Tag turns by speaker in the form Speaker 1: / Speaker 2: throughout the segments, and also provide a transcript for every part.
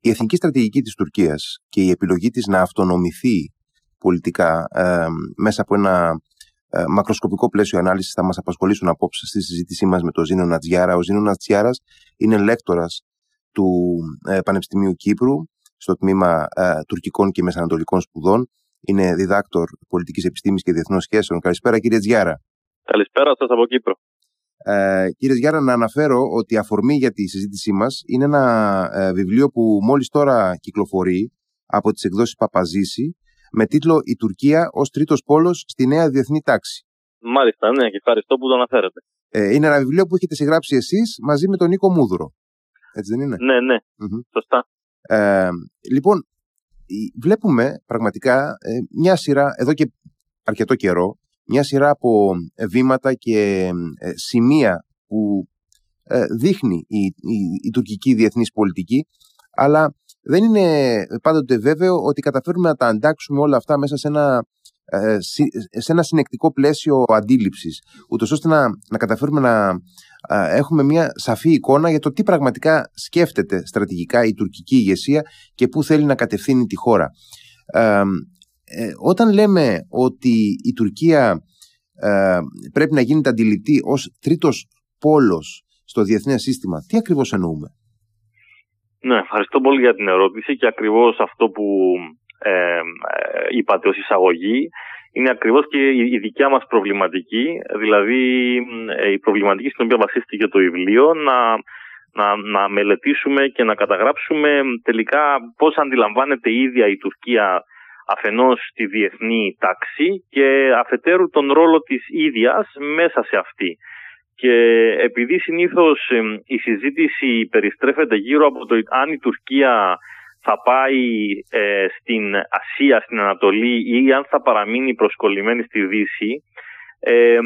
Speaker 1: η εθνική στρατηγική της Τουρκίας και η επιλογή της να αυτονομηθεί πολιτικά ε, μέσα από ένα ε, μακροσκοπικό πλαίσιο ανάλυσης θα μας απασχολήσουν απόψε στη συζήτησή μας με τον Ζήνο Νατζιάρα. Ο Ζήνος Νατζιάρας είναι λέκτορας του ε, Πανεπιστημίου Κύπρου στο τμήμα ε, τουρκικών και μεσανατολικών σπουδών. Είναι διδάκτορ πολιτικής επιστήμης και διεθνών σχέσεων. Καλησπέρα κύριε Τζιάρα.
Speaker 2: Καλησπέρα σας από Κύπρο.
Speaker 1: Ε, κύριε Γιάρα, να αναφέρω ότι η αφορμή για τη συζήτησή μας είναι ένα ε, βιβλίο που μόλις τώρα κυκλοφορεί από τις εκδόσεις Παπαζήση με τίτλο «Η Τουρκία ως τρίτος πόλος στη νέα διεθνή τάξη».
Speaker 2: Μάλιστα, ναι, και ευχαριστώ που το αναφέρετε.
Speaker 1: Ε, είναι ένα βιβλίο που έχετε συγγράψει εσείς μαζί με τον Νίκο Μούδρο. Έτσι δεν είναι;
Speaker 2: Ναι, ναι, σωστά.
Speaker 1: Ε, λοιπόν, βλέπουμε πραγματικά ε, μια σειρά, εδώ και αρκετό καιρό, μια σειρά από ε, βήματα και ε, σημεία που ε, δείχνει η, η, τουρκική διεθνής πολιτική, αλλά δεν είναι πάντοτε βέβαιο ότι καταφέρουμε να τα αντάξουμε όλα αυτά μέσα σε ένα, σε ένα συνεκτικό πλαίσιο αντίληψης, ούτως ώστε να, να καταφέρουμε να έχουμε μια σαφή εικόνα για το τι πραγματικά σκέφτεται στρατηγικά η τουρκική ηγεσία και πού θέλει να κατευθύνει τη χώρα. Ε, όταν λέμε ότι η Τουρκία ε, πρέπει να γίνεται αντιληπτή ως τρίτος πόλος στο διεθνές σύστημα, τι ακριβώς εννοούμε;
Speaker 2: Ναι, ευχαριστώ πολύ για την ερώτηση και ακριβώς αυτό που ε, ε είπατε ως εισαγωγή είναι ακριβώς και η δικιά μας προβληματική, δηλαδή η προβληματική στην οποία βασίστηκε το βιβλίο, να, να, να μελετήσουμε και να καταγράψουμε τελικά πώς αντιλαμβάνεται η ίδια η Τουρκία αφενός τη διεθνή τάξη και αφετέρου τον ρόλο της ίδιας μέσα σε αυτή. Και επειδή συνήθως η συζήτηση περιστρέφεται γύρω από το αν η Τουρκία θα πάει ε, στην Ασία, στην Ανατολή ή αν θα παραμείνει προσκολλημένη στη Δύση, ε,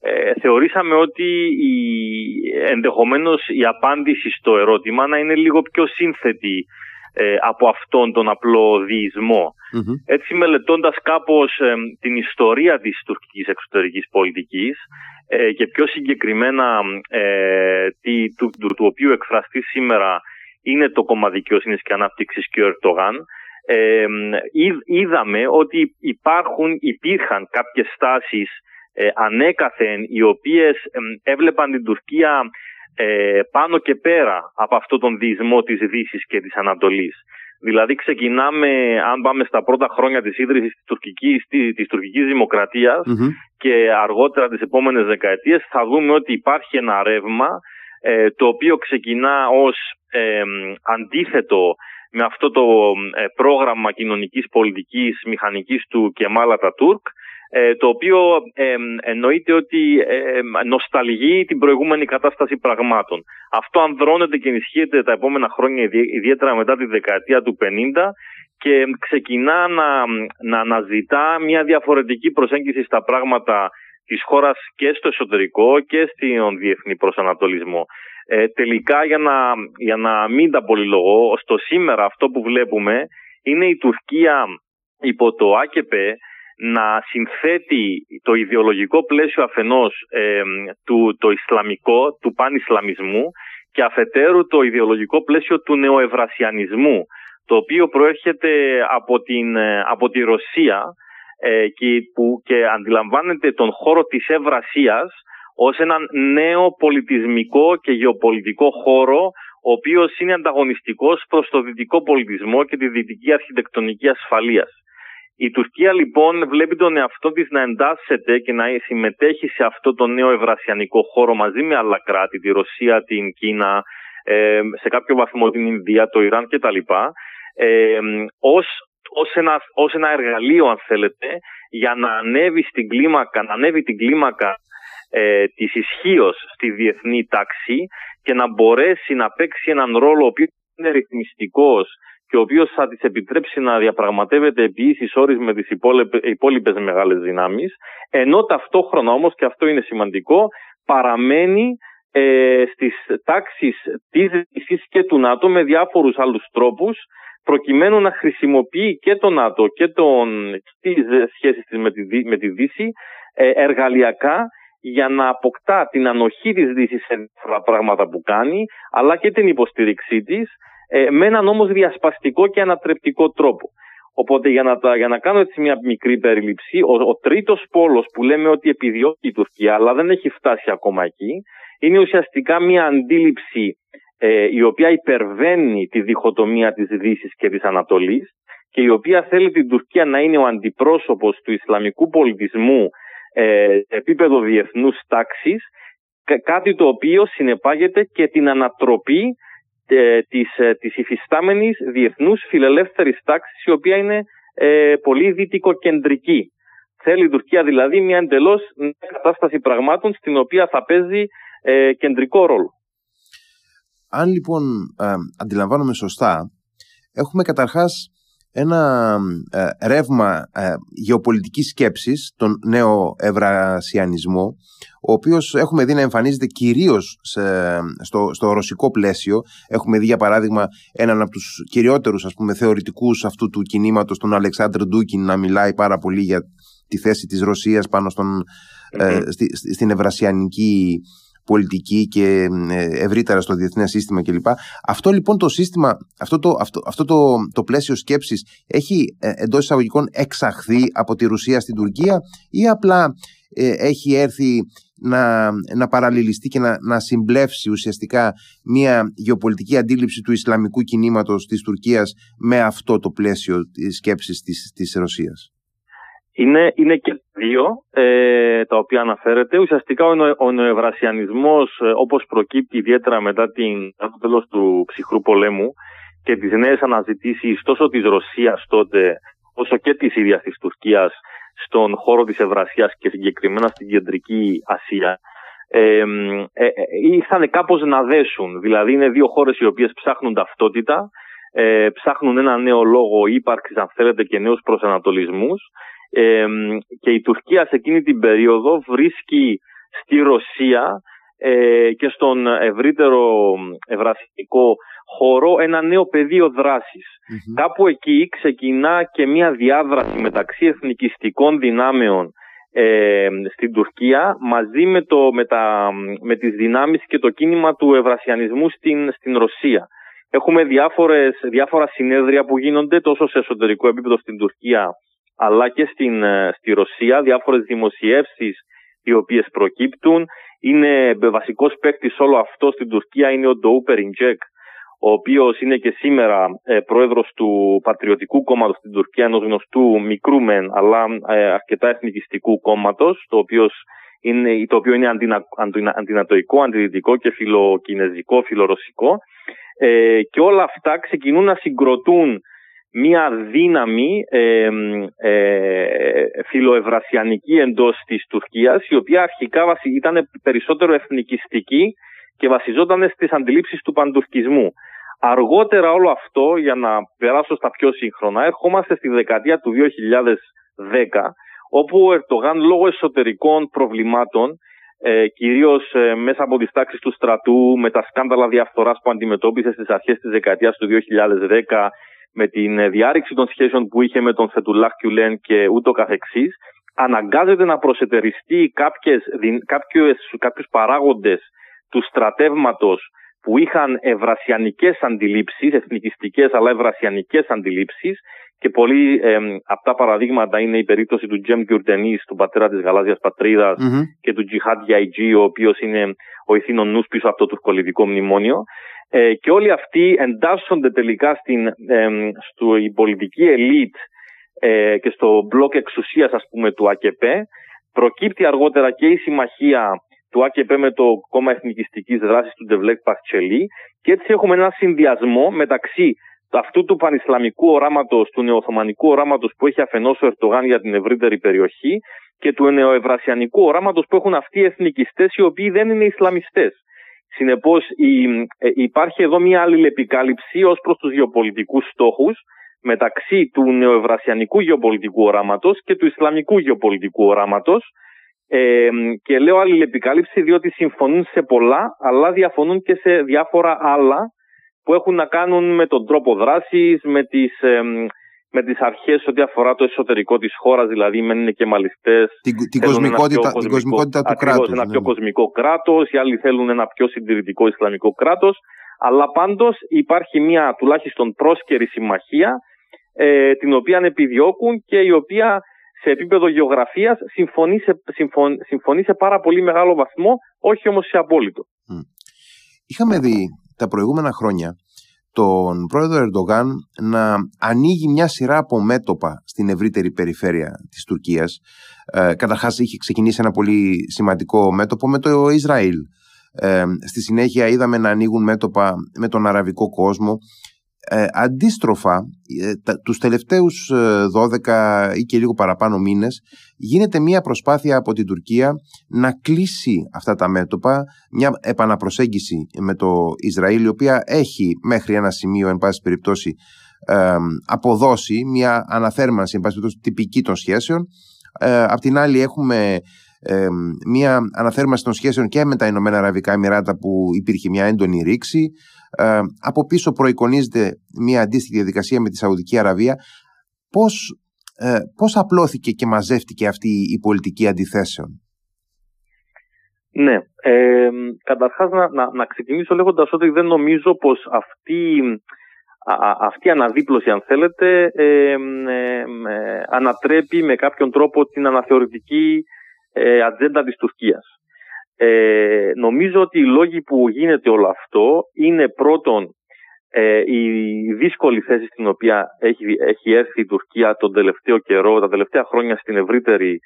Speaker 2: ε, θεωρήσαμε ότι η, ενδεχομένως η απάντηση στο ερώτημα να είναι λίγο πιο σύνθετη ε, από αυτόν τον απλό Έτσι μελετώντας κάπως ε, την ιστορία της τουρκικής εξωτερικής πολιτικής ε, και πιο συγκεκριμένα τι, του, του, του, οποίου εκφραστεί σήμερα είναι το κόμμα δικαιοσύνης και ανάπτυξης και ο Ερτογάν είδαμε ότι υπάρχουν, υπήρχαν κάποιες στάσεις ανέκαθεν οι οποίες έβλεπαν την Τουρκία ε, πάνω και πέρα από αυτόν τον διεισμό της δύσης και της Ανατολής. Δηλαδή ξεκινάμε, αν πάμε στα πρώτα χρόνια της ίδρυσης της τουρκικής, της τουρκικής και αργότερα τις επόμενες δεκαετίες θα δούμε ότι υπάρχει ένα ρεύμα ε, το οποίο ξεκινά ως ε, αντίθετο με αυτό το ε, πρόγραμμα κοινωνικής πολιτικής μηχανικής του Κεμάλα Τουρκ ε, το οποίο ε, εννοείται ότι ε, νοσταλγεί την προηγούμενη κατάσταση πραγμάτων. Αυτό ανδρώνεται και ενισχύεται τα επόμενα χρόνια, ιδιαίτερα μετά τη δεκαετία του 50 και ξεκινά να, να αναζητά μια διαφορετική προσέγγιση στα πράγματα της χώρας και στο εσωτερικό και στον διεθνή προσανατολισμό. Ε, τελικά για να, για να μην τα πολυλογώ, στο σήμερα αυτό που βλέπουμε είναι η Τουρκία υπό το ΑΚΕΠΕ να συνθέτει το ιδεολογικό πλαίσιο αφενός του το Ισλαμικό, του πανισλαμισμού και αφετέρου το ιδεολογικό πλαίσιο του νεοευρασιανισμού το οποίο προέρχεται από, την, ε, από τη Ρωσία ε, και, που, και αντιλαμβάνεται τον χώρο της Ευρασίας ως έναν νέο πολιτισμικό και γεωπολιτικό χώρο ο οποίος είναι ανταγωνιστικός προς το δυτικό πολιτισμό και τη δυτική αρχιτεκτονική ασφαλείας. Η Τουρκία λοιπόν βλέπει τον εαυτό της να εντάσσεται και να συμμετέχει σε αυτό το νέο ευρασιανικό χώρο μαζί με άλλα κράτη, τη Ρωσία, την Κίνα, ε, σε κάποιο βαθμό την Ινδία, το Ιράν κτλ. Ε, ως, ως, ένα, ως ένα εργαλείο αν θέλετε για να ανέβει στην κλίμακα, να ανέβει την κλίμακα ε, της ισχύως στη διεθνή τάξη και να μπορέσει να παίξει έναν ρόλο ο οποίος είναι ρυθμιστικός και ο οποίος θα της επιτρέψει να διαπραγματεύεται επί ίσης όρης με τις υπόλοιπες μεγάλες δυνάμεις, ενώ ταυτόχρονα όμως, και αυτό είναι σημαντικό, παραμένει ε, στις τάξεις της Δύσης και του ΝΑΤΟ με διάφορους άλλους τρόπους, προκειμένου να χρησιμοποιεί και το ΝΑΤΟ και τον, τις σχέσεις της με τη, με τη Δύση ε, εργαλειακά για να αποκτά την ανοχή της Δύσης σε πράγματα που κάνει, αλλά και την υποστήριξή της ε, με έναν όμως διασπαστικό και ανατρεπτικό τρόπο. Οπότε για να, για να κάνω έτσι μια μικρή περίληψη, ο, ο τρίτος πόλος που λέμε ότι επιδιώκει η Τουρκία αλλά δεν έχει φτάσει ακόμα εκεί, είναι ουσιαστικά μια αντίληψη ε, η οποία υπερβαίνει τη διχοτομία της Δύσης και της Ανατολής και η οποία θέλει την Τουρκία να είναι ο αντιπρόσωπος του Ισλαμικού πολιτισμού ε, επίπεδο διεθνούς τάξης, κάτι το οποίο συνεπάγεται και την ανατροπή ε, της, ε, της υφιστάμενης διεθνούς φιλελεύθερης τάξης η οποία είναι ε, πολύ δυτικοκεντρική. Θέλει η Τουρκία δηλαδή μια εντελώς κατάσταση πραγμάτων στην οποία θα παίζει ε, κεντρικό ρόλο.
Speaker 1: Αν λοιπόν ε, αντιλαμβάνομαι σωστά, έχουμε καταρχάς ένα ε, ρεύμα ε, γεωπολιτικής σκέψης, τον νέο ευρασιανισμό, ο οποίος έχουμε δει να εμφανίζεται κυρίως στο, στο ρωσικό πλαίσιο. Έχουμε δει για παράδειγμα έναν από τους κυριότερους ας πούμε, θεωρητικούς αυτού του κινήματος, τον Αλεξάνδρ Ντούκιν, να μιλάει πάρα πολύ για τη θέση της Ρωσίας πάνω στον, ε, στη, στην ευρασιανική πολιτική και ε, ευρύτερα στο διεθνές σύστημα κλπ. Αυτό λοιπόν το σύστημα, αυτό το, αυτό, αυτό το, το πλαίσιο σκέψης έχει ε, εντός εισαγωγικών εξαχθεί από τη Ρουσία στην Τουρκία ή απλά ε, έχει έρθει να, να παραλληλιστεί και να, να συμπλέψει ουσιαστικά μια γεωπολιτική αντίληψη του Ισλαμικού κινήματος της Τουρκίας με αυτό το πλαίσιο της σκέψης της, της Ρωσίας;
Speaker 2: Είναι, είναι και δύο ε, τα οποία αναφέρεται. Ουσιαστικά ο, νο, ο νοευρασιανισμός ε, όπως προκύπτει ιδιαίτερα μετά την, το τέλος του ψυχρού πολέμου και τις νέες αναζητήσεις τόσο της Ρωσίας τότε όσο και της ίδιας της Τουρκίας στον χώρο της Ευρασίας και συγκεκριμένα στην Κεντρική Ασία ε, ε, ε, ήρθαν κάπως να δέσουν. Δηλαδή είναι δύο χώρες οι οποίες ψάχνουν ταυτότητα, ε, ψάχνουν ένα νέο λόγο ύπαρξης αν θέλετε και νέους προσανατολισμούς και η Τουρκία σε εκείνη την περίοδο βρίσκει στη Ρωσία ε, και στον ευρύτερο ευρασιατικό χώρο ένα νέο πεδίο Κάπου εκεί ξεκινά και μια διάδραση μεταξύ εθνικιστικών δυνάμεων ε, στην Τουρκία μαζί με, το, με, τα, με τις δυνάμεις και το κίνημα του ευρασιανισμού στην, στην Ρωσία. Έχουμε διάφορες, διάφορα συνέδρια που γίνονται τόσο σε εσωτερικό επίπεδο στην Τουρκία αλλά και στην, ε, στη Ρωσία, διάφορες δημοσιεύσεις οι οποίες προκύπτουν. Είναι βασικός παίκτης όλο αυτό στην Τουρκία είναι ο Ντοού Περιντζέκ, ο οποίος είναι και σήμερα ε, πρόεδρος του Πατριωτικού Κόμματος στην Τουρκία, ενός γνωστού μικρού μεν, αλλά ε, αρκετά εθνικιστικού κόμματος, το οποίος είναι, το οποίο είναι αντινα, αντινατοϊκό, αντιδυτικό και φιλοκινεζικό, φιλορωσικό. Ε, και όλα αυτά ξεκινούν να συγκροτούν μία δύναμη ε, ε, φιλοευρασιανική εντός της Τουρκίας η οποία αρχικά ήταν περισσότερο εθνικιστική και βασιζόταν στις αντιλήψεις του παντουρκισμού. Αργότερα όλο αυτό, για να περάσω στα πιο σύγχρονα, ερχόμαστε στη δεκαετία του 2010 όπου ο Ερτογάν λόγω εσωτερικών προβλημάτων ε, κυρίως ε, μέσα από τις τάξεις του στρατού με τα σκάνδαλα διαφθοράς που αντιμετώπισε στις αρχές της δεκαετίας του 2010 με την ε, διάρρηξη των σχέσεων που είχε με τον Φετουλάχ Κιουλέν και ούτω καθεξής, αναγκάζεται να προσετεριστεί κάποιες, κάποιους, κάποιους παράγοντες του στρατεύματος που είχαν ευρασιανικές αντιλήψεις, εθνικιστικές αλλά ευρασιανικές αντιλήψεις και πολλοί ε, από τα παραδείγματα είναι η περίπτωση του Τζεμ Γκιουρτενής, του πατέρα της γαλάζιας και του Τζιχάτ Γιαϊτζή, ο οποίος είναι ο ηθήνων νους πίσω από το τουρκολιτικό μνημόνιο. Ε, και όλοι αυτοί εντάσσονται τελικά στην ε, στο, πολιτική ελίτ ε, και στο μπλοκ εξουσίας ας πούμε του ΑΚΕΠ. Προκύπτει αργότερα και η συμμαχία του ΑΚΕΠ με το κόμμα εθνικιστικής δράσης του Ντεβλέκ Παχτσελή και έτσι έχουμε ένα συνδυασμό μεταξύ αυτού του πανισλαμικού οράματος, του νεοοθωμανικού οράματος που έχει αφενός ο Ερτογάν για την ευρύτερη περιοχή και του νεοευρασιανικού οράματος που έχουν αυτοί οι εθνικιστές οι οποίοι δεν είναι Ισλαμιστές. Συνεπώς ε, υπάρχει εδώ μια άλλη επικάλυψη ως προς τους γεωπολιτικούς στόχους μεταξύ του νεοευρασιανικού γεωπολιτικού οράματος και του Ισλαμικού γεωπολιτικού οράματος ε, και λέω άλλη επικάλυψη διότι συμφωνούν σε πολλά αλλά διαφωνούν και σε διάφορα άλλα που έχουν να κάνουν με τον τρόπο δράσης, με τις ε, με τις αρχές ό,τι αφορά το εσωτερικό της χώρας, δηλαδή μεν είναι και μαλιστές.
Speaker 1: Την, την, κοσμικότητα, την κοσμικότητα του κράτους.
Speaker 2: Ένα ναι. πιο κοσμικό κράτος, οι άλλοι θέλουν ένα πιο συντηρητικό Ισλαμικό κράτος. αλλά πάντως υπάρχει μια τουλάχιστον πρόσκαιρη συμμαχία ε, την οποία επιδιώκουν και η οποία σε επίπεδο γεωγραφίας συμφωνεί σε, συμφωνεί σε πάρα πολύ μεγάλο βαθμό, όχι όμως σε απόλυτο.
Speaker 1: Είχαμε δει τα προηγούμενα χρόνια τον πρόεδρο Ερντογάν να ανοίγει μια σειρά από μέτωπα στην ευρύτερη περιφέρεια της Τουρκίας. Ε, καταρχάς είχε ξεκινήσει ένα πολύ σημαντικό μέτωπο με το Ισραήλ. Ε, στη συνέχεια είδαμε να ανοίγουν μέτωπα με τον αραβικό κόσμο ε, αντίστροφα, ε, τα, τους τελευταίους 12 ε, ή και λίγο παραπάνω μήνες γίνεται μια προσπάθεια από την Τουρκία να κλείσει αυτά τα μέτωπα, μια επαναπροσέγγιση με το Ισραήλ, η οποία έχει μέχρι ένα σημείο, εν πάση περιπτώσει, αποδώσει μια αναθέρμανση, εν πάση περιπτώσει, τυπική των σχέσεων. Ε, απ' την άλλη έχουμε μια αναθέρμανση των σχέσεων και με τα Ηνωμένα Αραβικά Εμμυράτα που υπήρχε μια έντονη ρήξη. Ε, από πίσω προεικονίζεται μια αντίστοιχη διαδικασία με τη Σαουδική Αραβία. Πώς, ε, πώς απλώθηκε και μαζεύτηκε αυτή η πολιτική αντιθέσεων;
Speaker 2: Ναι, ε, καταρχάς να, να, να ξεκινήσω λέγοντας ότι δεν νομίζω πως αυτή, αυτή η αναδίπλωση αν θέλετε ε, ε, ανατρέπει με κάποιον τρόπο την αναθεωρητική ε, ατζέντα της Τουρκίας. Ε, νομίζω ότι οι λόγοι που γίνεται όλο αυτό είναι πρώτον ε, η δύσκολη θέση στην οποία έχει, έχει έρθει η Τουρκία τον τελευταίο καιρό, τα τελευταία χρόνια στην ευρύτερη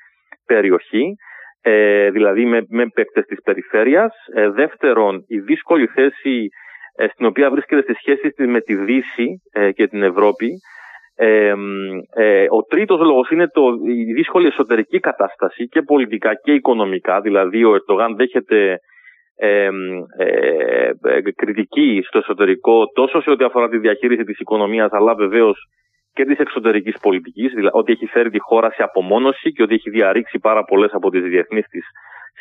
Speaker 2: περιοχή, ε, δηλαδή με, με παίκτες της περιφέρειας. Ε, δεύτερον, η δύσκολη θέση ε, στην οποία βρίσκεται στις σχέσεις της με τη Δύση και την Ευρώπη, ε, ο τρίτος λόγος είναι το, η δύσκολη εσωτερική κατάσταση και πολιτικά και οικονομικά, δηλαδή ο Ερτογάν δέχεται ε, ε, κριτική στο εσωτερικό τόσο σε ό,τι αφορά τη διαχείριση της οικονομίας αλλά βεβαίως και της εξωτερικής πολιτικής, δηλαδή ότι έχει φέρει τη χώρα σε απομόνωση και ότι έχει διαρρήξει πάρα πολλές από τις διεθνείς της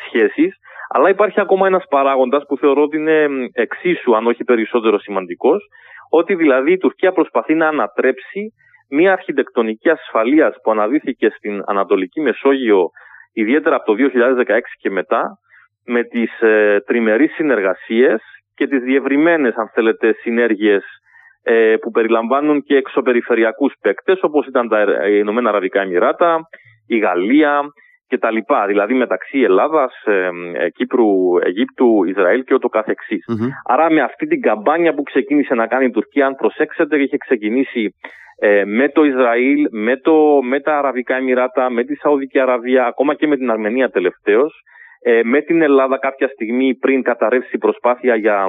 Speaker 2: σχέσεις. Αλλά υπάρχει ακόμα ένας παράγοντας που θεωρώ ότι είναι εξίσου, αν όχι περισσότερο σημαντικός, ότι δηλαδή η Τουρκία προσπαθεί να ανατρέψει μια αρχιτεκτονική ασφαλείας που αναδύθηκε στην Ανατολική Μεσόγειο ιδιαίτερα από το 2016 και μετά με τις ε, τριμερείς συνεργασίες και τις διευρυμένες αν θέλετε συνέργειες ε, που περιλαμβάνουν και εξωπεριφερειακούς παίκτες όπως ήταν τα Ηνωμένα Αραβικά Εμμυράτα, η Γαλλία και τα λοιπά, δηλαδή μεταξύ Ελλάδας, ε, ε, Κύπρου, Αιγύπτου, Ισραήλ και ούτω Άρα με αυτή την καμπάνια που ξεκίνησε να κάνει η Τουρκία, αν προσέξετε, είχε ξεκινήσει ε, με το Ισραήλ, με, το, με τα Αραβικά Εμμυράτα, με τη Σαουδική Αραβία, ακόμα και με την Αρμενία τελευταίως, ε, με την Ελλάδα κάποια στιγμή πριν καταρρεύσει η προσπάθεια για,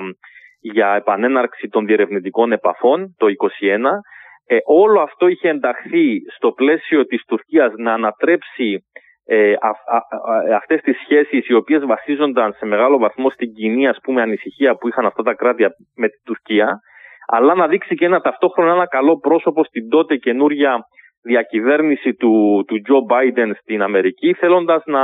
Speaker 2: για επανέναρξη των διερευνητικών επαφών το 2021. Ε, όλο αυτό είχε ενταχθεί στο πλαίσιο της Τουρκίας να ανατρέψει ε, α, α, αυτές τις σχέσεις οι οποίες βασίζονταν σε μεγάλο βαθμό στην κοινή ας πούμε ανησυχία που είχαν αυτά τα κράτη με την Τουρκία αλλά να δείξει και ένα ταυτόχρονα ένα καλό πρόσωπο στην τότε καινούρια διακυβέρνηση του, του Τζο Μπάιντεν στην Αμερική, θέλοντας να,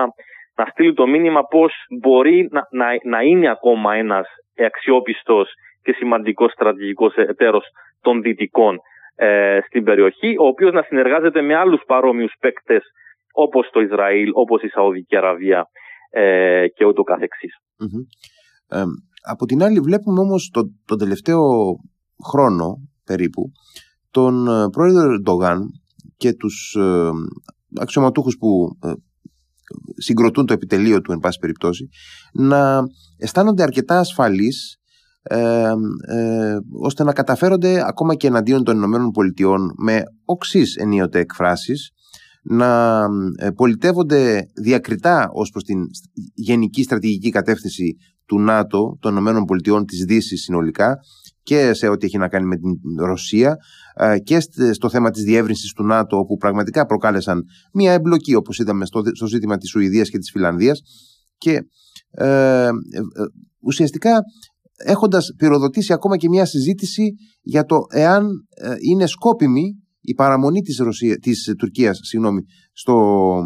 Speaker 2: να στείλει το μήνυμα πώς μπορεί να, να, να είναι ακόμα ένας αξιόπιστος και σημαντικός στρατηγικός εταίρος των Δυτικών ε, στην περιοχή, ο οποίος να συνεργάζεται με άλλους παρόμοιους παίκτες όπως το Ισραήλ, όπως η Σαουδική Αραβία ε, και ούτω
Speaker 1: Ε, από την άλλη βλέπουμε όμως το, το τελευταίο χρόνο περίπου τον ε, πρόεδρο Ντογάν και τους ε, αξιωματούχους που ε, συγκροτούν το επιτελείο του εν πάση περιπτώσει να αισθάνονται αρκετά ασφαλείς ε, ώστε να καταφέρονται ακόμα και εναντίον των Ηνωμένων Πολιτειών με οξύς ενίοτε εκφράσεις να πολιτεύονται διακριτά ως προς την γενική στρατηγική κατεύθυνση του ΝΑΤΟ, των Ηνωμένων Πολιτειών της Δύσης συνολικά και σε ό,τι έχει να κάνει με την Ρωσία ε, και στο θέμα της διεύρυνσης του ΝΑΤΟ όπου πραγματικά προκάλεσαν μια εμπλοκή όπως είδαμε στο, στο ζήτημα της Σουηδίας και της Φιλανδίας. Και ε, ε, ουσιαστικά έχοντας πυροδοτήσει ακόμα και μια συζήτηση για το εάν είναι σκόπιμη η παραμονή της, Ρωσία, της Τουρκίας συγγνώμη, στο,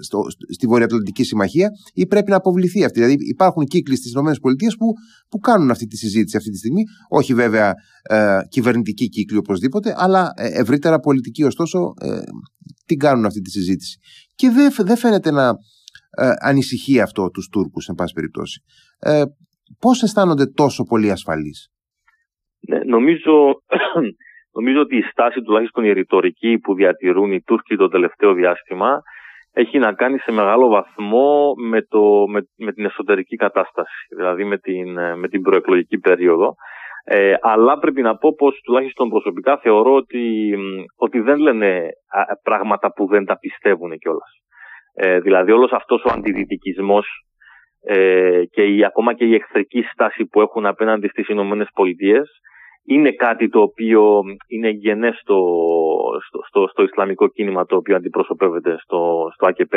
Speaker 1: στο, στη Βορειοατλαντική Συμμαχία ή πρέπει να αποβληθεί αυτή. Δηλαδή υπάρχουν κύκλοι στις ΗΠΑ που, που κάνουν αυτή τη συζήτηση αυτή τη στιγμή, όχι βέβαια ε, κυβερνητική κύκλοι οπωσδήποτε, αλλά ε, ευρύτερα πολιτική ωστόσο ε, την κάνουν αυτή τη συζήτηση. Και δεν δε φαίνεται να ε, ανησυχεί αυτό τους Τούρκους, εν πάση περιπτώσει. Ε, πώς αισθάνονται τόσο πολύ ασφαλείς;
Speaker 2: Ναι, νομίζω, νομίζω ότι η στάση, τουλάχιστον η ρητορική που διατηρούν οι Τούρκοι το τελευταίο διάστημα, έχει να κάνει σε μεγάλο βαθμό με, το, με, με την εσωτερική κατάσταση, δηλαδή με την, με την προεκλογική περίοδο. Ε, αλλά πρέπει να πω πως τουλάχιστον προσωπικά θεωρώ ότι, ότι δεν λένε πράγματα που δεν τα πιστεύουν κιόλας. Ε, δηλαδή όλος αυτός ο αντιδυτικισμός ε, και η, ακόμα και η εχθρική στάση που έχουν απέναντι στις Ηνωμένες Πολιτείες είναι κάτι το οποίο είναι γενές στο, στο, στο, στο Ισλαμικό κίνημα το οποίο αντιπροσωπεύεται στο, στο ΑΚΠ.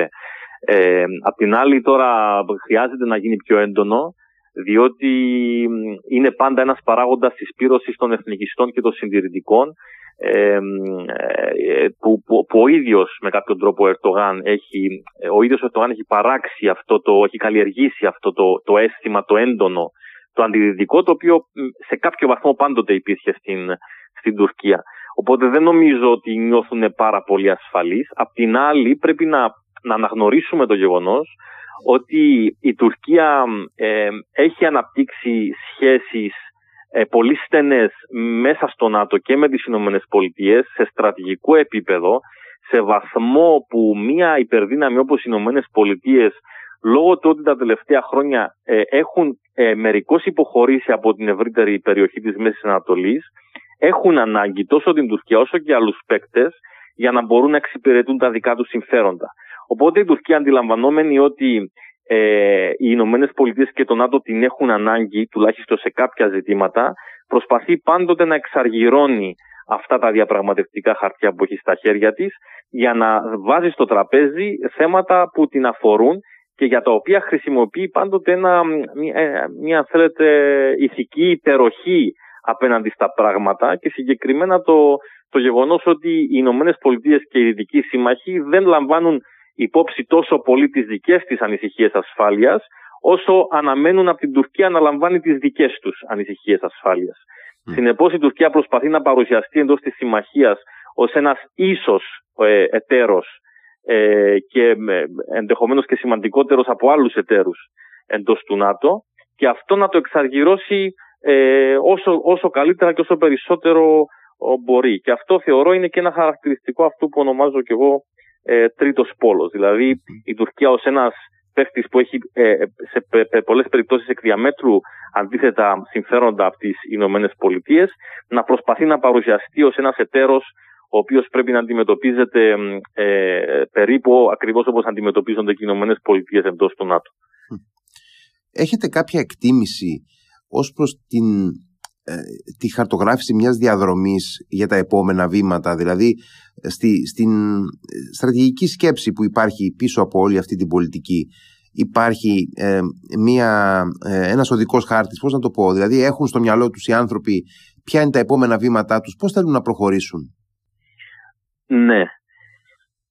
Speaker 2: Ε, απ' την άλλη τώρα χρειάζεται να γίνει πιο έντονο διότι είναι πάντα ένας παράγοντας της πύρωσης των εθνικιστών και των συντηρητικών ε, που, που, που, ο ίδιος με κάποιον τρόπο ο Ερτογάν έχει, ο ίδιος ο Ερτογάν έχει παράξει αυτό το, έχει καλλιεργήσει αυτό το, το αίσθημα το έντονο, το αντιδυτικό το οποίο σε κάποιο βαθμό πάντοτε υπήρχε στην, στην Τουρκία. Οπότε δεν νομίζω ότι νιώθουν πάρα πολύ ασφαλείς. Απ' την άλλη πρέπει να, να αναγνωρίσουμε το γεγονός ότι η Τουρκία ε, έχει αναπτύξει σχέσεις ε, πολύ στενές μέσα στο ΝΑΤΟ και με τις Ηνωμένες Πολιτείες σε στρατηγικό επίπεδο σε βαθμό που μια υπερδύναμη όπως οι Ηνωμένες Πολιτείες λόγω του ότι τα τελευταία χρόνια ε, έχουν ε, μερικώς υποχωρήσει από την ευρύτερη περιοχή της Μέσης Ανατολής έχουν ανάγκη τόσο την Τουρκία όσο και άλλους παίκτες για να μπορούν να εξυπηρετούν τα δικά τους συμφέροντα. Οπότε η Τουρκία αντιλαμβανόμενη ότι ε, οι Ηνωμένες Πολιτείες και το ΝΑΤΟ την έχουν ανάγκη, τουλάχιστον σε κάποια ζητήματα, προσπαθεί πάντοτε να εξαργυρώνει αυτά τα διαπραγματευτικά χαρτιά που έχει στα χέρια της για να βάζει στο τραπέζι θέματα που την αφορούν και για τα οποία χρησιμοποιεί πάντοτε ένα, μια, ε, μια θέλετε, ηθική υπεροχή απέναντι στα πράγματα και συγκεκριμένα το, το γεγονός ότι οι Ηνωμένες Πολιτείες και οι Δυτικοί Σύμμαχοι δεν λαμβάνουν υπόψη τόσο πολύ τις δικές της ανησυχίες ασφάλειας, όσο αναμένουν από την Τουρκία να λαμβάνει τις δικές τους ανησυχίες ασφάλειας. Mm. Συνεπώς η Τουρκία προσπαθεί να παρουσιαστεί εντός της συμμαχίας ως ένας ίσος ε, εταίρος ε, και ε, ενδεχομένως και σημαντικότερος από άλλους εταίρους εντός του ΝΑΤΟ και αυτό να το εξαργυρώσει ε, όσο, όσο καλύτερα και όσο περισσότερο μπορεί. Και αυτό θεωρώ είναι και ένα χαρακτηριστικό αυτού που ονομάζω και εγώ ε, τρίτος πόλος. Δηλαδή η Τουρκία ως ένας παίχτης που έχει ε, σε πε, πολλές περιπτώσεις εκ διαμέτρου αντίθετα συμφέροντα από τις Ηνωμένες Πολιτείες, να προσπαθεί να παρουσιαστεί ως ένας εταίρος ο οποίος πρέπει να αντιμετωπίζεται ε, περίπου ακριβώς όπως αντιμετωπίζονται και οι Ηνωμένες Πολιτείες εντός του ΝΑΤΟ.
Speaker 1: Έχετε κάποια εκτίμηση ως προς την ε, τη χαρτογράφηση μιας διαδρομής για τα επόμενα βήματα, δηλαδή στη, στην ε, στρατηγική σκέψη που υπάρχει πίσω από όλη αυτή την πολιτική υπάρχει ε, μια, ε, ένας οδικός χάρτης, πώς να το πω, δηλαδή έχουν στο μυαλό τους οι άνθρωποι ποια είναι τα επόμενα βήματά τους, πώς θέλουν να προχωρήσουν;
Speaker 2: Ναι.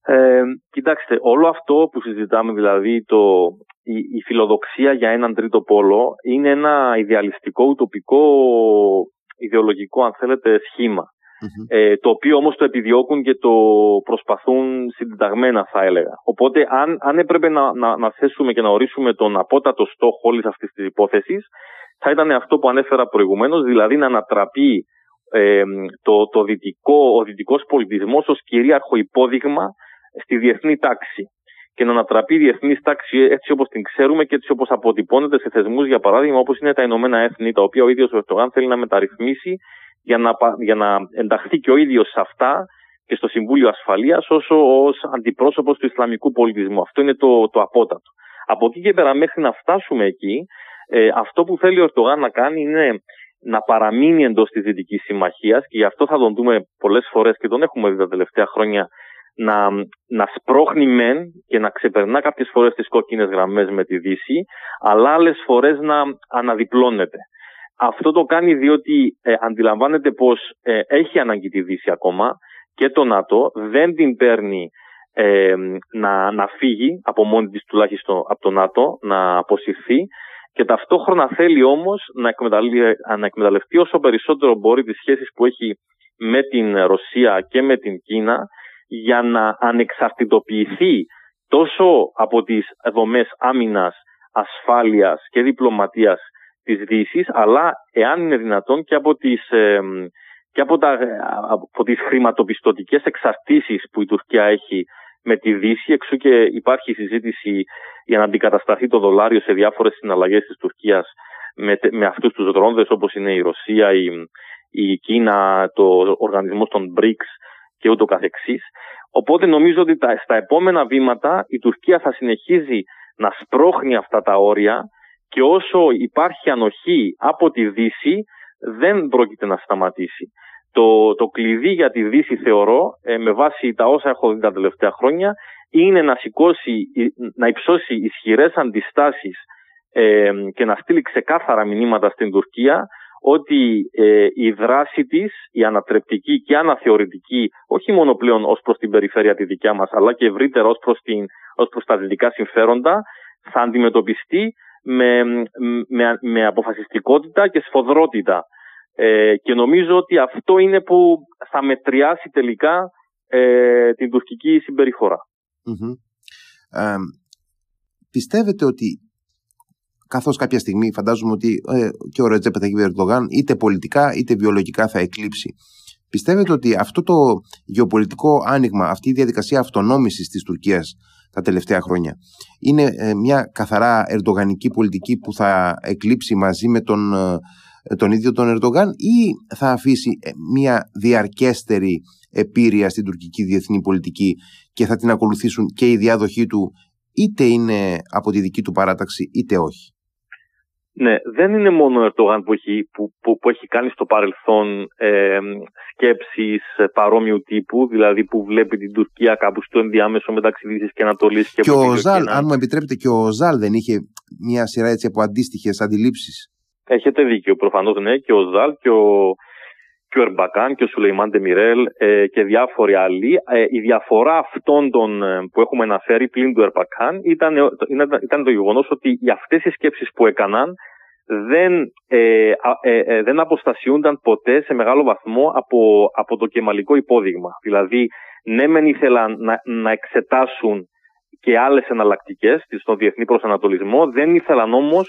Speaker 2: Ε, κοιτάξτε, όλο αυτό που συζητάμε, δηλαδή το, η, η φιλοδοξία για έναν τρίτο πόλο είναι ένα ιδεαλιστικό, ουτοπικό, ιδεολογικό αν θέλετε σχημα ε, το οποίο όμως το επιδιώκουν και το προσπαθούν συνταγμένα θα έλεγα. Οπότε αν, αν έπρεπε να, να, να θέσουμε και να ορίσουμε τον απότατο στόχο όλης αυτής της υπόθεσης θα ήταν αυτό που ανέφερα προηγουμένως, δηλαδή να ανατραπεί ε, το, το δυτικό, ο δυτικός πολιτισμός ως κυρίαρχο υπόδειγμα στη διεθνή τάξη και να ανατραπεί η διεθνή τάξη έτσι όπως την ξέρουμε και έτσι όπως αποτυπώνεται σε θεσμούς, για παράδειγμα, όπως είναι τα Ηνωμένα Έθνη, τα οποία ο ίδιος ο Ερτογάν θέλει να μεταρρυθμίσει για να, για να ενταχθεί και ο ίδιος σε αυτά και στο Συμβούλιο Ασφαλείας όσο ως αντιπρόσωπος του Ισλαμικού πολιτισμού. Αυτό είναι το, το απότατο. Από εκεί και πέρα, μέχρι να φτάσουμε εκεί, ε, αυτό που θέλει ο Ερτογάν να κάνει είναι να παραμείνει εντός της Δυτικής Συμμαχίας και γι' αυτό θα τον δούμε πολλές φορές και τον έχουμε δει τα τελευταία χρόνια να, να σπρώχνει μεν και να ξεπερνά κάποιες φορές τις κόκκινες γραμμές με τη Δύση, αλλά άλλες φορές να αναδιπλώνεται. Αυτό το κάνει διότι ε, αντιλαμβάνεται πως ε, έχει ανάγκη τη Δύση ακόμα και το ΝΑΤΟ δεν την παίρνει ε, να, να φύγει από μόνη της τουλάχιστον από το ΝΑΤΟ, να αποσυρθεί και ταυτόχρονα θέλει όμως να εκμεταλλευτεί, να εκμεταλλευτεί όσο περισσότερο μπορεί τις σχέσεις που έχει με την Ρωσία και με την Κίνα για να ανεξαρτητοποιηθεί τόσο από τις δομές άμυνας, ασφάλειας και διπλωματίας της Δύσης, αλλά εάν είναι δυνατόν και από τις, και από, τα, από τις χρηματοπιστωτικές εξαρτήσεις που η Τουρκία έχει με τη Δύση, εξού και υπάρχει συζήτηση για να αντικατασταθεί το δολάριο σε διάφορες συναλλαγές της Τουρκίας με, με αυτούς τους δρόνδες όπως είναι η Ρωσία, η, η Κίνα, το οργανισμό των BRICS και ούτω καθεξής. Οπότε νομίζω ότι τα, στα επόμενα βήματα η Τουρκία θα συνεχίζει να σπρώχνει αυτά τα όρια και όσο υπάρχει ανοχή από τη Δύση δεν πρόκειται να σταματήσει. Το, το κλειδί για τη Δύση θεωρώ, ε, με βάση τα όσα έχω δει τα τελευταία χρόνια, είναι να σηκώσει, να υψώσει ισχυρές αντιστάσεις ε, και να στείλει ξεκάθαρα μηνύματα στην Τουρκία ότι ε, η δράση της, η ανατρεπτική και αναθεωρητική, όχι μόνο πλέον ως προς την περιφέρεια τη δικιά μας, αλλά και ευρύτερα ως προς, την, ως προς τα δυτικά συμφέροντα, θα αντιμετωπιστεί με, με, με αποφασιστικότητα και σφοδρότητα. Ε, και νομίζω ότι αυτό είναι που θα μετριάσει τελικά ε, την τουρκική
Speaker 1: πιστεύετε ότι καθώς κάποια στιγμή φαντάζομαι ότι ε, και ο Ρετζέπε θα Ερντογάν είτε πολιτικά είτε βιολογικά θα εκλείψει. Πιστεύετε ότι αυτό το γεωπολιτικό άνοιγμα, αυτή η διαδικασία αυτονόμησης της Τουρκίας τα τελευταία χρόνια είναι ε, μια καθαρά ερντογανική πολιτική που θα εκλείψει μαζί με τον, ε, τον ίδιο τον Ερντογάν ή θα αφήσει μια διαρκέστερη επίρρεια στην τουρκική διεθνή πολιτική και θα την ακολουθήσουν και η διάδοχή του είτε είναι από τη δική του παράταξη είτε όχι;
Speaker 2: Ναι, δεν είναι μόνο ο Ερτογάν που έχει, που, που, που έχει κάνει στο παρελθόν ε, σκέψεις παρόμοιου τύπου, δηλαδή που βλέπει την Τουρκία κάπου στο ενδιάμεσο μεταξύ Δύσης και Ανατολής.
Speaker 1: Και, και ο Ζάλ, αν μου επιτρέπετε, και ο Ζάλ δεν είχε μια σειρά έτσι από αντίστοιχες αντιλήψεις.
Speaker 2: Έχετε δίκιο, προφανώς ναι, και ο Ζάλ και ο, και ο Ερμπακάν και ο Σουλεϊμάν Τεμιρέλ ε, και διάφοροι άλλοι. Ε, η διαφορά αυτών των, ε, που έχουμε αναφέρει πλην του Ερμπακάν ήταν, ήταν, ήταν το γεγονός ότι για αυτές οι σκέψεις που έκαναν δεν, ε, ε, δεν αποστασιούνταν ποτέ σε μεγάλο βαθμό από, από το κεμαλικό υπόδειγμα. Δηλαδή, ναι μεν ήθελαν να, να εξετάσουν και άλλες εναλλακτικές στον διεθνή προσανατολισμό, δεν ήθελαν όμως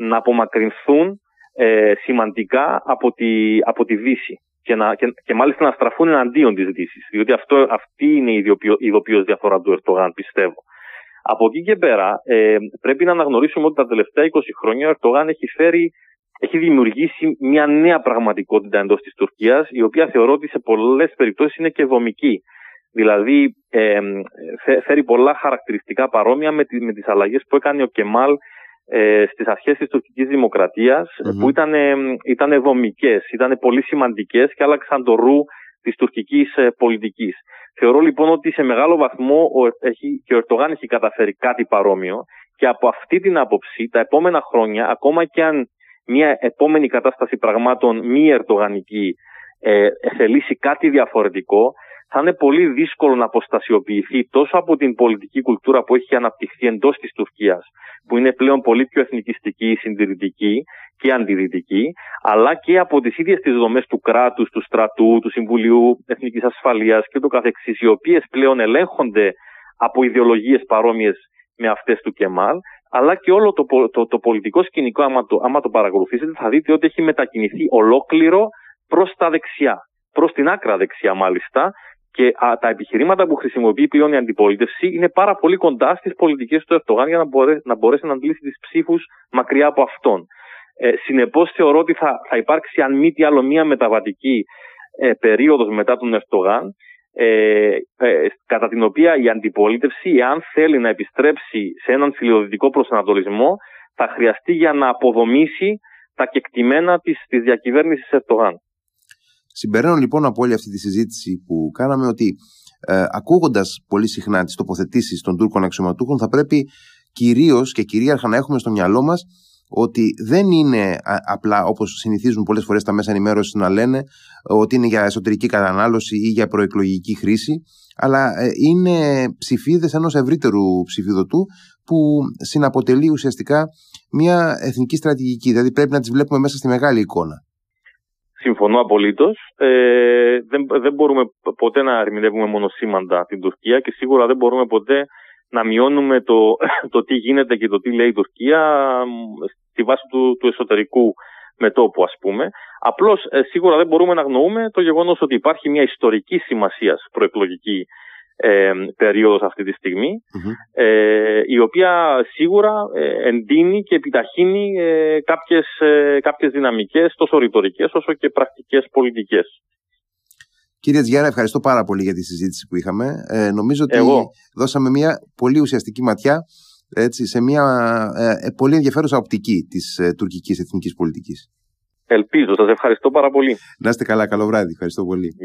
Speaker 2: να απομακρυνθούν ε, σημαντικά από τη, από τη Δύση και, να, και, και μάλιστα να στραφούν εναντίον της Δύσης. Διότι αυτό, αυτή είναι η ειδοποιώς διαφορά του Ερτογάν, πιστεύω. Από εκεί και πέρα ε, πρέπει να αναγνωρίσουμε ότι τα τελευταία 20 χρόνια ο Ερτογάν έχει φέρει έχει δημιουργήσει μια νέα πραγματικότητα εντός της Τουρκίας, η οποία θεωρώ ότι σε πολλές περιπτώσεις είναι και δομική. Δηλαδή, ε, φέρει πολλά χαρακτηριστικά παρόμοια με, τι με τις αλλαγές που έκανε ο Κεμάλ ε, στις αρχές της τουρκικής που ήταν, ήταν δομικές, ήταν πολύ σημαντικές και άλλαξαν το ρου της τουρκικής ε, πολιτικής. Θεωρώ λοιπόν ότι σε μεγάλο βαθμό ο, έχει, και ο Ερτογάν έχει καταφέρει κάτι παρόμοιο και από αυτή την άποψη τα επόμενα χρόνια, ακόμα και αν μια επόμενη κατάσταση πραγμάτων μη ερτογανική ε, θελήσει κάτι διαφορετικό, θα είναι πολύ δύσκολο να αποστασιοποιηθεί τόσο από την πολιτική κουλτούρα που έχει αναπτυχθεί εντός της Τουρκίας, που είναι πλέον πολύ πιο εθνικιστική, συντηρητική και αντιδυτική, αλλά και από τις ίδιες τις δομές του κράτους, του στρατού, του Συμβουλίου Εθνικής Ασφαλείας και το καθεξής, οι οποίες πλέον ελέγχονται από ιδεολογίες παρόμοιες με αυτές του Κεμάλ, αλλά και όλο το, το, το πολιτικό σκηνικό, άμα το, άμα το παρακολουθήσετε, θα δείτε ότι έχει μετακινηθεί ολόκληρο προς τα δεξιά, προς την άκρα δεξιά μάλιστα, και α, τα επιχειρήματα που χρησιμοποιεί πλέον η αντιπολίτευση είναι πάρα πολύ κοντά στις πολιτικές του Ερτογάν για να, μπορέ, να μπορέσει να αντλήσει τις ψήφους μακριά από αυτόν. Ε, Συνεπώς, θεωρώ ότι θα, θα υπάρξει, αν μη τι άλλο, μία μεταβατική ε, περίοδος μετά τον Ερτογάν, ε, ε, κατά την οποία η αντιπολίτευση, εάν θέλει να επιστρέψει σε έναν φιλοδυτικό προσανατολισμό, θα χρειαστεί για να αποδομήσει τα κεκτημένα της, της διακυβέρνησης Ερτογάν.
Speaker 1: Συμπεραίνω λοιπόν από όλη αυτή τη συζήτηση που κάναμε ότι ε, ακούγοντας πολύ συχνά τις τοποθετήσεις των Τούρκων αξιωματούχων, θα πρέπει κυρίως και κυρίαρχα να έχουμε στο μυαλό μας ότι δεν είναι απλά όπως συνηθίζουν πολλές φορές τα μέσα ενημέρωσης να λένε ότι είναι για εσωτερική κατανάλωση ή για προεκλογική χρήση, αλλά ε, είναι ψηφίδες ενός ευρύτερου ψηφιδωτού που συναποτελεί ουσιαστικά μια εθνική στρατηγική. Δηλαδή πρέπει να τις βλέπουμε μέσα στη μεγάλη εικόνα.
Speaker 2: Συμφωνώ απολύτως. Ε, δεν, δεν μπορούμε ποτέ να ερμηνεύουμε μονοσήμαντα την Τουρκία και σίγουρα δεν μπορούμε ποτέ να μειώνουμε το, το τι γίνεται και το τι λέει η Τουρκία στη βάση του, του εσωτερικού μετόπου ας πούμε. Απλώς σίγουρα δεν μπορούμε να αγνοούμε το γεγονός ότι υπάρχει μια ιστορική σημασία προεκλογική ε, περίοδος αυτή τη στιγμη ε, η οποία σίγουρα ε, εντείνει και επιταχύνει ε, κάποιες, ε, κάποιες δυναμικές τόσο ρητορικές όσο και πρακτικές πολιτικές.
Speaker 1: Κύριε Τζιάρα, ευχαριστώ πάρα πολύ για τη συζήτηση που είχαμε. Ε, νομίζω ότι δώσαμε μια πολύ ουσιαστική ματιά έτσι, σε μια ε, πολύ ενδιαφέρουσα οπτική της ε, τουρκικής εθνικής πολιτικής.
Speaker 2: Ελπίζω. Σας ευχαριστώ πάρα πολύ.
Speaker 1: Να είστε καλά. Καλό βράδυ. Ευχαριστώ πολύ.